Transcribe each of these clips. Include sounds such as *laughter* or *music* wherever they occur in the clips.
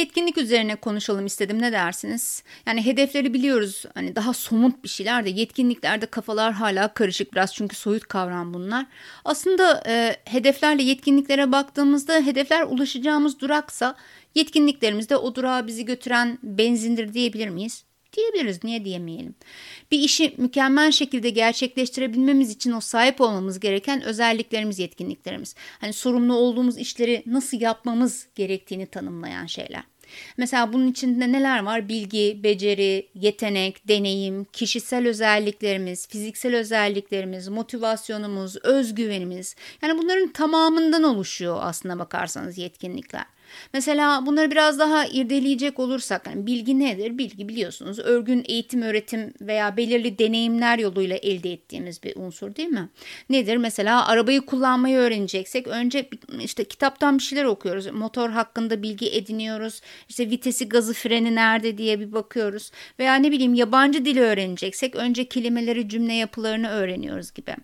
yetkinlik üzerine konuşalım istedim. Ne dersiniz? Yani hedefleri biliyoruz. Hani daha somut bir şeyler de yetkinliklerde kafalar hala karışık biraz çünkü soyut kavram bunlar. Aslında e, hedeflerle yetkinliklere baktığımızda hedefler ulaşacağımız duraksa yetkinliklerimiz de o durağa bizi götüren benzindir diyebilir miyiz? Diyebiliriz niye diyemeyelim. Bir işi mükemmel şekilde gerçekleştirebilmemiz için o sahip olmamız gereken özelliklerimiz, yetkinliklerimiz. Hani sorumlu olduğumuz işleri nasıl yapmamız gerektiğini tanımlayan şeyler. Mesela bunun içinde neler var? Bilgi, beceri, yetenek, deneyim, kişisel özelliklerimiz, fiziksel özelliklerimiz, motivasyonumuz, özgüvenimiz. Yani bunların tamamından oluşuyor aslına bakarsanız yetkinlikler. Mesela bunları biraz daha irdeleyecek olursak yani bilgi nedir? Bilgi biliyorsunuz örgün eğitim öğretim veya belirli deneyimler yoluyla elde ettiğimiz bir unsur değil mi? Nedir? Mesela arabayı kullanmayı öğreneceksek önce işte kitaptan bir şeyler okuyoruz. Motor hakkında bilgi ediniyoruz. İşte vitesi, gazı, freni nerede diye bir bakıyoruz. Veya ne bileyim yabancı dili öğreneceksek önce kelimeleri, cümle yapılarını öğreniyoruz gibi.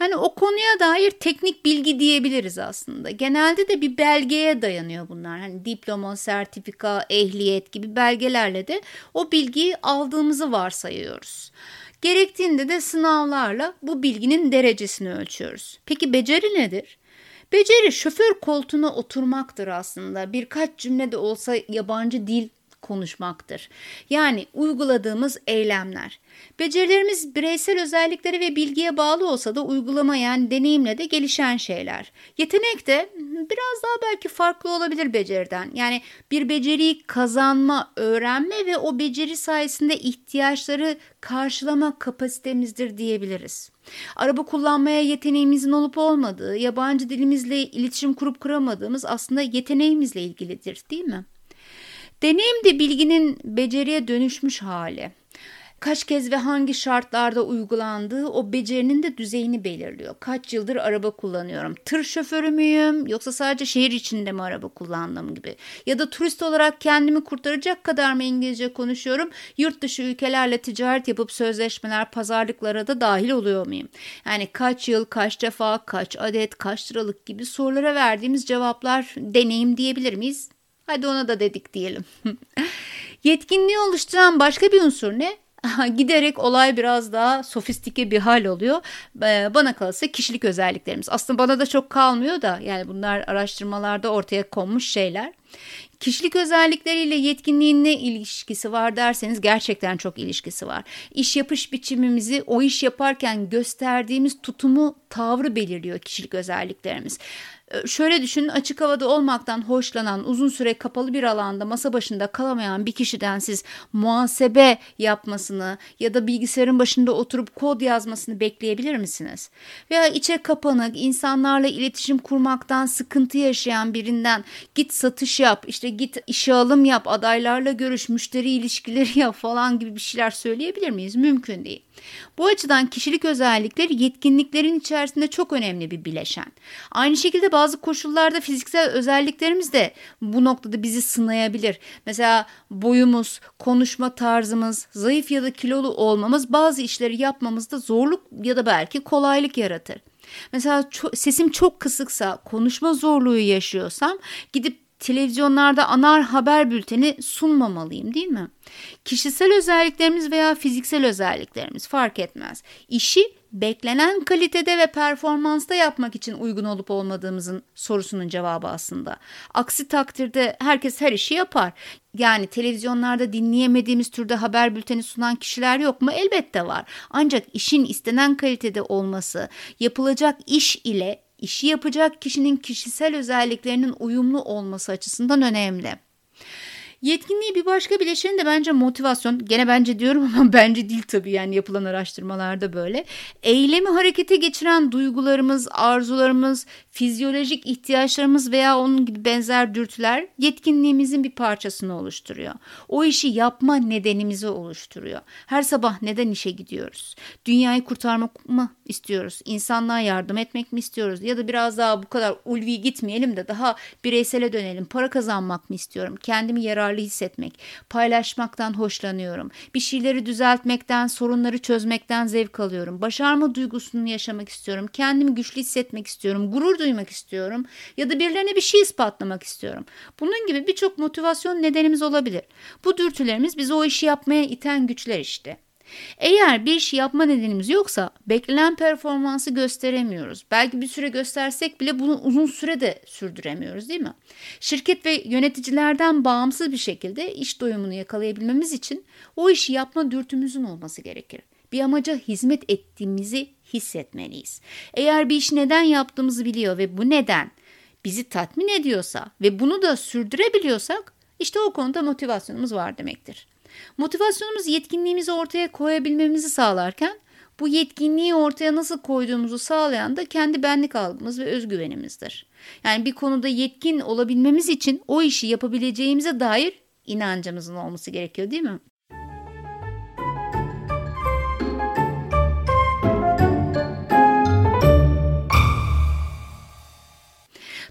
Yani o konuya dair teknik bilgi diyebiliriz aslında. Genelde de bir belgeye dayanıyor bunlar bunlar. Hani diploma, sertifika, ehliyet gibi belgelerle de o bilgiyi aldığımızı varsayıyoruz. Gerektiğinde de sınavlarla bu bilginin derecesini ölçüyoruz. Peki beceri nedir? Beceri şoför koltuğuna oturmaktır aslında. Birkaç cümle de olsa yabancı dil konuşmaktır. Yani uyguladığımız eylemler. Becerilerimiz bireysel özelliklere ve bilgiye bağlı olsa da uygulama yani deneyimle de gelişen şeyler. Yetenek de biraz daha belki farklı olabilir beceriden. Yani bir beceriyi kazanma, öğrenme ve o beceri sayesinde ihtiyaçları karşılama kapasitemizdir diyebiliriz. Araba kullanmaya yeteneğimizin olup olmadığı, yabancı dilimizle iletişim kurup kuramadığımız aslında yeteneğimizle ilgilidir değil mi? Deneyim de bilginin beceriye dönüşmüş hali. Kaç kez ve hangi şartlarda uygulandığı o becerinin de düzeyini belirliyor. Kaç yıldır araba kullanıyorum? Tır şoförü müyüm yoksa sadece şehir içinde mi araba kullandım gibi? Ya da turist olarak kendimi kurtaracak kadar mı İngilizce konuşuyorum? Yurt dışı ülkelerle ticaret yapıp sözleşmeler, pazarlıklara da dahil oluyor muyum? Yani kaç yıl, kaç defa, kaç adet, kaç liralık gibi sorulara verdiğimiz cevaplar deneyim diyebilir miyiz? Hadi ona da dedik diyelim. *laughs* Yetkinliği oluşturan başka bir unsur ne? *laughs* giderek olay biraz daha sofistike bir hal oluyor. Ee, bana kalırsa kişilik özelliklerimiz. Aslında bana da çok kalmıyor da yani bunlar araştırmalarda ortaya konmuş şeyler. Kişilik özellikleriyle yetkinliğin ne ilişkisi var derseniz gerçekten çok ilişkisi var. İş yapış biçimimizi o iş yaparken gösterdiğimiz tutumu, tavrı belirliyor kişilik özelliklerimiz. Ee, şöyle düşünün açık havada olmaktan hoşlanan uzun süre kapalı bir alanda masa başında kalamayan bir kişiden siz muhasebe yapmasını ya da bilgisayarın başında oturup kod yazmasını bekleyebilir misiniz? Veya içe kapanık insanlarla iletişim kurmaktan sıkıntı yaşayan birinden git satış yap işte git işe alım yap adaylarla görüş müşteri ilişkileri yap falan gibi bir şeyler söyleyebilir miyiz? Mümkün değil. Bu açıdan kişilik özellikleri yetkinliklerin içerisinde çok önemli bir bileşen. Aynı şekilde bazı koşullarda fiziksel özelliklerimiz de bu noktada bizi sınayabilir. Mesela boyumuz, konuşma tarzımız, zayıf ya da kilolu olmamız bazı işleri yapmamızda zorluk ya da belki kolaylık yaratır. Mesela sesim çok kısıksa, konuşma zorluğu yaşıyorsam gidip televizyonlarda anar haber bülteni sunmamalıyım değil mi? Kişisel özelliklerimiz veya fiziksel özelliklerimiz fark etmez. İşi beklenen kalitede ve performansta yapmak için uygun olup olmadığımızın sorusunun cevabı aslında. Aksi takdirde herkes her işi yapar. Yani televizyonlarda dinleyemediğimiz türde haber bülteni sunan kişiler yok mu? Elbette var. Ancak işin istenen kalitede olması, yapılacak iş ile işi yapacak kişinin kişisel özelliklerinin uyumlu olması açısından önemli. Yetkinliği bir başka bileşeni de bence motivasyon. Gene bence diyorum ama *laughs* bence değil tabii yani yapılan araştırmalarda böyle. Eylemi harekete geçiren duygularımız, arzularımız, fizyolojik ihtiyaçlarımız veya onun gibi benzer dürtüler yetkinliğimizin bir parçasını oluşturuyor. O işi yapma nedenimizi oluşturuyor. Her sabah neden işe gidiyoruz? Dünyayı kurtarmak mı istiyoruz? İnsanlığa yardım etmek mi istiyoruz? Ya da biraz daha bu kadar ulvi gitmeyelim de daha bireysele dönelim. Para kazanmak mı istiyorum? Kendimi yarar yararlı hissetmek, paylaşmaktan hoşlanıyorum. Bir şeyleri düzeltmekten, sorunları çözmekten zevk alıyorum. Başarma duygusunu yaşamak istiyorum. Kendimi güçlü hissetmek istiyorum. Gurur duymak istiyorum. Ya da birilerine bir şey ispatlamak istiyorum. Bunun gibi birçok motivasyon nedenimiz olabilir. Bu dürtülerimiz bizi o işi yapmaya iten güçler işte. Eğer bir şey yapma nedenimiz yoksa beklenen performansı gösteremiyoruz. Belki bir süre göstersek bile bunu uzun süre de sürdüremiyoruz değil mi? Şirket ve yöneticilerden bağımsız bir şekilde iş doyumunu yakalayabilmemiz için o işi yapma dürtümüzün olması gerekir. Bir amaca hizmet ettiğimizi hissetmeliyiz. Eğer bir işi neden yaptığımızı biliyor ve bu neden bizi tatmin ediyorsa ve bunu da sürdürebiliyorsak işte o konuda motivasyonumuz var demektir. Motivasyonumuz yetkinliğimizi ortaya koyabilmemizi sağlarken bu yetkinliği ortaya nasıl koyduğumuzu sağlayan da kendi benlik algımız ve özgüvenimizdir. Yani bir konuda yetkin olabilmemiz için o işi yapabileceğimize dair inancımızın olması gerekiyor değil mi?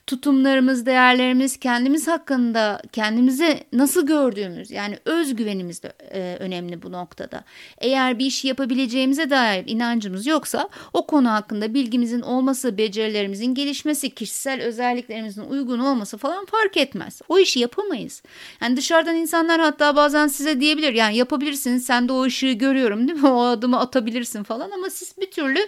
Tutumlarımız, değerlerimiz, kendimiz hakkında kendimizi nasıl gördüğümüz yani özgüvenimiz de e, önemli bu noktada. Eğer bir işi yapabileceğimize dair inancımız yoksa o konu hakkında bilgimizin olması, becerilerimizin gelişmesi, kişisel özelliklerimizin uygun olması falan fark etmez. O işi yapamayız. Yani dışarıdan insanlar hatta bazen size diyebilir yani yapabilirsiniz sen de o ışığı görüyorum değil mi? *laughs* O adımı atabilirsin falan ama siz bir türlü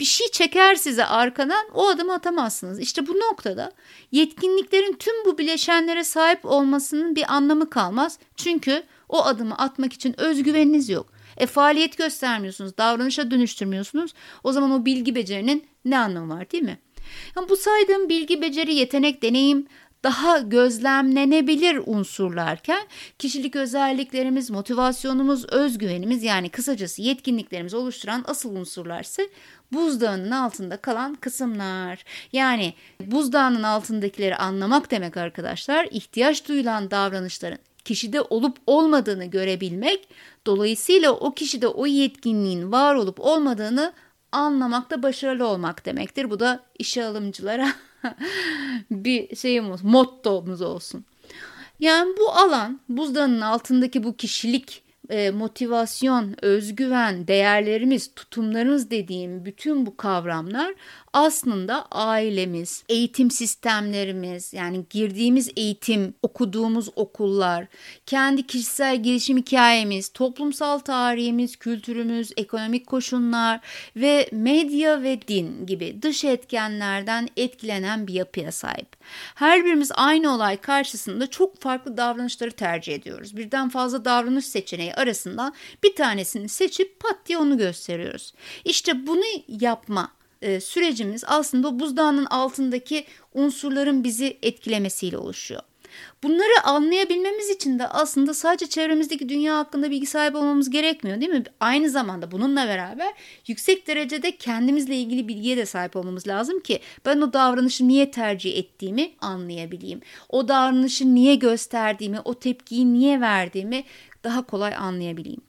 bir şey çeker size arkadan o adımı atamazsınız. İşte bu noktada Yetkinliklerin tüm bu bileşenlere sahip olmasının bir anlamı kalmaz. Çünkü o adımı atmak için özgüveniniz yok. E faaliyet göstermiyorsunuz, davranışa dönüştürmüyorsunuz. O zaman o bilgi becerinin ne anlamı var değil mi? Yani bu saydığım bilgi, beceri, yetenek, deneyim daha gözlemlenebilir unsurlarken kişilik özelliklerimiz, motivasyonumuz, özgüvenimiz yani kısacası yetkinliklerimiz oluşturan asıl unsurlar ise buzdağının altında kalan kısımlar. Yani buzdağının altındakileri anlamak demek arkadaşlar ihtiyaç duyulan davranışların kişide olup olmadığını görebilmek, dolayısıyla o kişide o yetkinliğin var olup olmadığını anlamakta başarılı olmak demektir. Bu da işe alımcılara bir şeyimiz, mottomuz olsun. Yani bu alan buzdağının altındaki bu kişilik e, motivasyon, özgüven, değerlerimiz, tutumlarımız dediğim bütün bu kavramlar aslında ailemiz, eğitim sistemlerimiz, yani girdiğimiz eğitim, okuduğumuz okullar, kendi kişisel gelişim hikayemiz, toplumsal tarihimiz, kültürümüz, ekonomik koşullar ve medya ve din gibi dış etkenlerden etkilenen bir yapıya sahip. Her birimiz aynı olay karşısında çok farklı davranışları tercih ediyoruz. Birden fazla davranış seçeneği arasından bir tanesini seçip pat diye onu gösteriyoruz. İşte bunu yapma e, sürecimiz aslında buzdağının altındaki unsurların bizi etkilemesiyle oluşuyor. Bunları anlayabilmemiz için de aslında sadece çevremizdeki dünya hakkında bilgi sahibi olmamız gerekmiyor değil mi? Aynı zamanda bununla beraber yüksek derecede kendimizle ilgili bilgiye de sahip olmamız lazım ki ben o davranışı niye tercih ettiğimi anlayabileyim. O davranışı niye gösterdiğimi, o tepkiyi niye verdiğimi daha kolay anlayabileyim.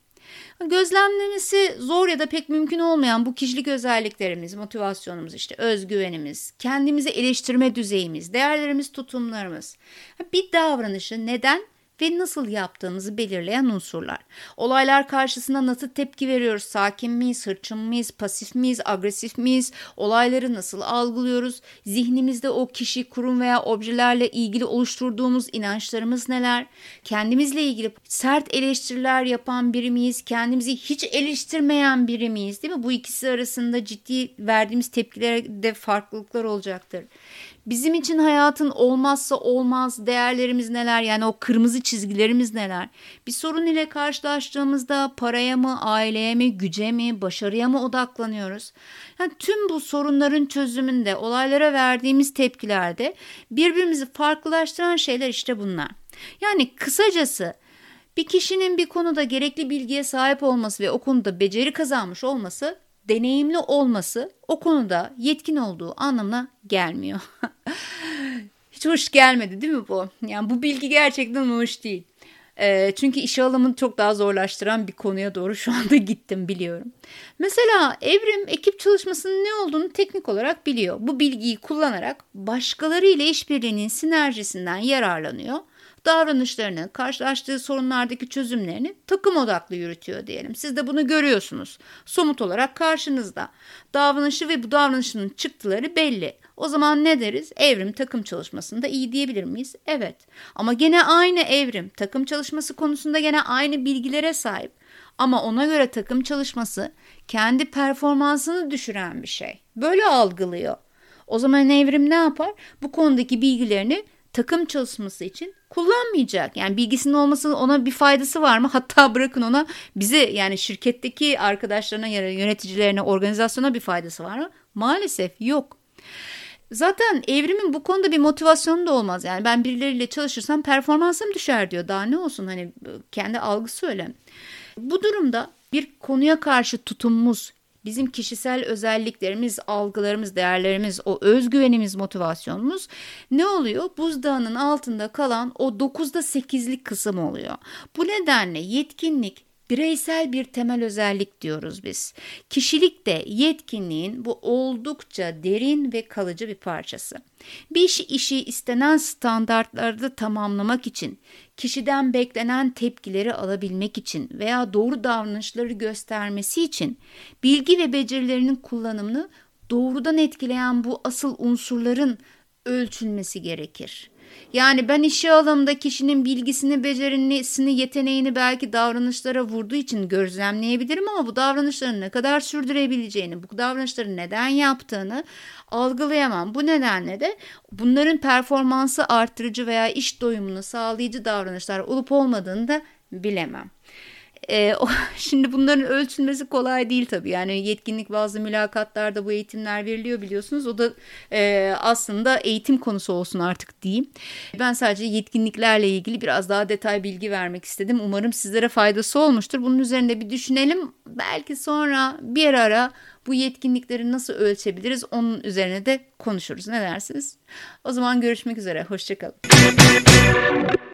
Gözlemlemesi zor ya da pek mümkün olmayan bu kişilik özelliklerimiz, motivasyonumuz, işte özgüvenimiz, kendimizi eleştirme düzeyimiz, değerlerimiz, tutumlarımız. Bir davranışı neden ve nasıl yaptığımızı belirleyen unsurlar. Olaylar karşısında nasıl tepki veriyoruz? Sakin miyiz, hırçın mıyız, pasif miyiz, agresif miyiz? Olayları nasıl algılıyoruz? Zihnimizde o kişi, kurum veya objelerle ilgili oluşturduğumuz inançlarımız neler? Kendimizle ilgili sert eleştiriler yapan biri miyiz? Kendimizi hiç eleştirmeyen biri miyiz? Değil mi? Bu ikisi arasında ciddi verdiğimiz tepkilerde farklılıklar olacaktır. Bizim için hayatın olmazsa olmaz değerlerimiz neler? Yani o kırmızı çizgilerimiz neler? Bir sorun ile karşılaştığımızda paraya mı, aileye mi, güce mi, başarıya mı odaklanıyoruz? Yani tüm bu sorunların çözümünde, olaylara verdiğimiz tepkilerde birbirimizi farklılaştıran şeyler işte bunlar. Yani kısacası bir kişinin bir konuda gerekli bilgiye sahip olması ve o konuda beceri kazanmış olması deneyimli olması o konuda yetkin olduğu anlamına gelmiyor. *laughs* Hiç hoş gelmedi değil mi bu? Yani bu bilgi gerçekten hoş değil. E, çünkü işe alımını çok daha zorlaştıran bir konuya doğru şu anda *laughs* gittim biliyorum. Mesela Evrim ekip çalışmasının ne olduğunu teknik olarak biliyor. Bu bilgiyi kullanarak başkaları ile işbirliğinin sinerjisinden yararlanıyor davranışlarını, karşılaştığı sorunlardaki çözümlerini takım odaklı yürütüyor diyelim. Siz de bunu görüyorsunuz. Somut olarak karşınızda. Davranışı ve bu davranışının çıktıları belli. O zaman ne deriz? Evrim takım çalışmasında iyi diyebilir miyiz? Evet. Ama gene aynı evrim takım çalışması konusunda gene aynı bilgilere sahip. Ama ona göre takım çalışması kendi performansını düşüren bir şey. Böyle algılıyor. O zaman evrim ne yapar? Bu konudaki bilgilerini takım çalışması için kullanmayacak. Yani bilgisinin olması ona bir faydası var mı? *laughs* Hatta bırakın ona bize yani şirketteki arkadaşlarına yöneticilerine, organizasyona bir faydası var mı? Maalesef yok. Zaten evrimin bu konuda bir motivasyonu da olmaz. Yani ben birileriyle çalışırsam performansım düşer diyor. Daha ne olsun hani kendi algısı öyle. Bu durumda bir konuya karşı tutumumuz, bizim kişisel özelliklerimiz, algılarımız, değerlerimiz, o özgüvenimiz, motivasyonumuz ne oluyor? Buzdağının altında kalan o 9'da 8'lik kısım oluyor. Bu nedenle yetkinlik Bireysel bir temel özellik diyoruz biz. Kişilik de yetkinliğin bu oldukça derin ve kalıcı bir parçası. Bir işi, işi istenen standartlarda tamamlamak için, kişiden beklenen tepkileri alabilmek için veya doğru davranışları göstermesi için bilgi ve becerilerinin kullanımını doğrudan etkileyen bu asıl unsurların ölçülmesi gerekir. Yani ben işe alımda kişinin bilgisini, becerisini, yeteneğini belki davranışlara vurduğu için gözlemleyebilirim ama bu davranışların ne kadar sürdürebileceğini, bu davranışları neden yaptığını algılayamam. Bu nedenle de bunların performansı artırıcı veya iş doyumunu sağlayıcı davranışlar olup olmadığını da bilemem. E, o, *laughs* şimdi bunların ölçülmesi kolay değil tabii. Yani yetkinlik bazı mülakatlarda bu eğitimler veriliyor biliyorsunuz. O da e, aslında eğitim konusu olsun artık diyeyim. Ben sadece yetkinliklerle ilgili biraz daha detay bilgi vermek istedim. Umarım sizlere faydası olmuştur. Bunun üzerinde bir düşünelim. Belki sonra bir ara bu yetkinlikleri nasıl ölçebiliriz onun üzerine de konuşuruz. Ne dersiniz? O zaman görüşmek üzere. Hoşçakalın.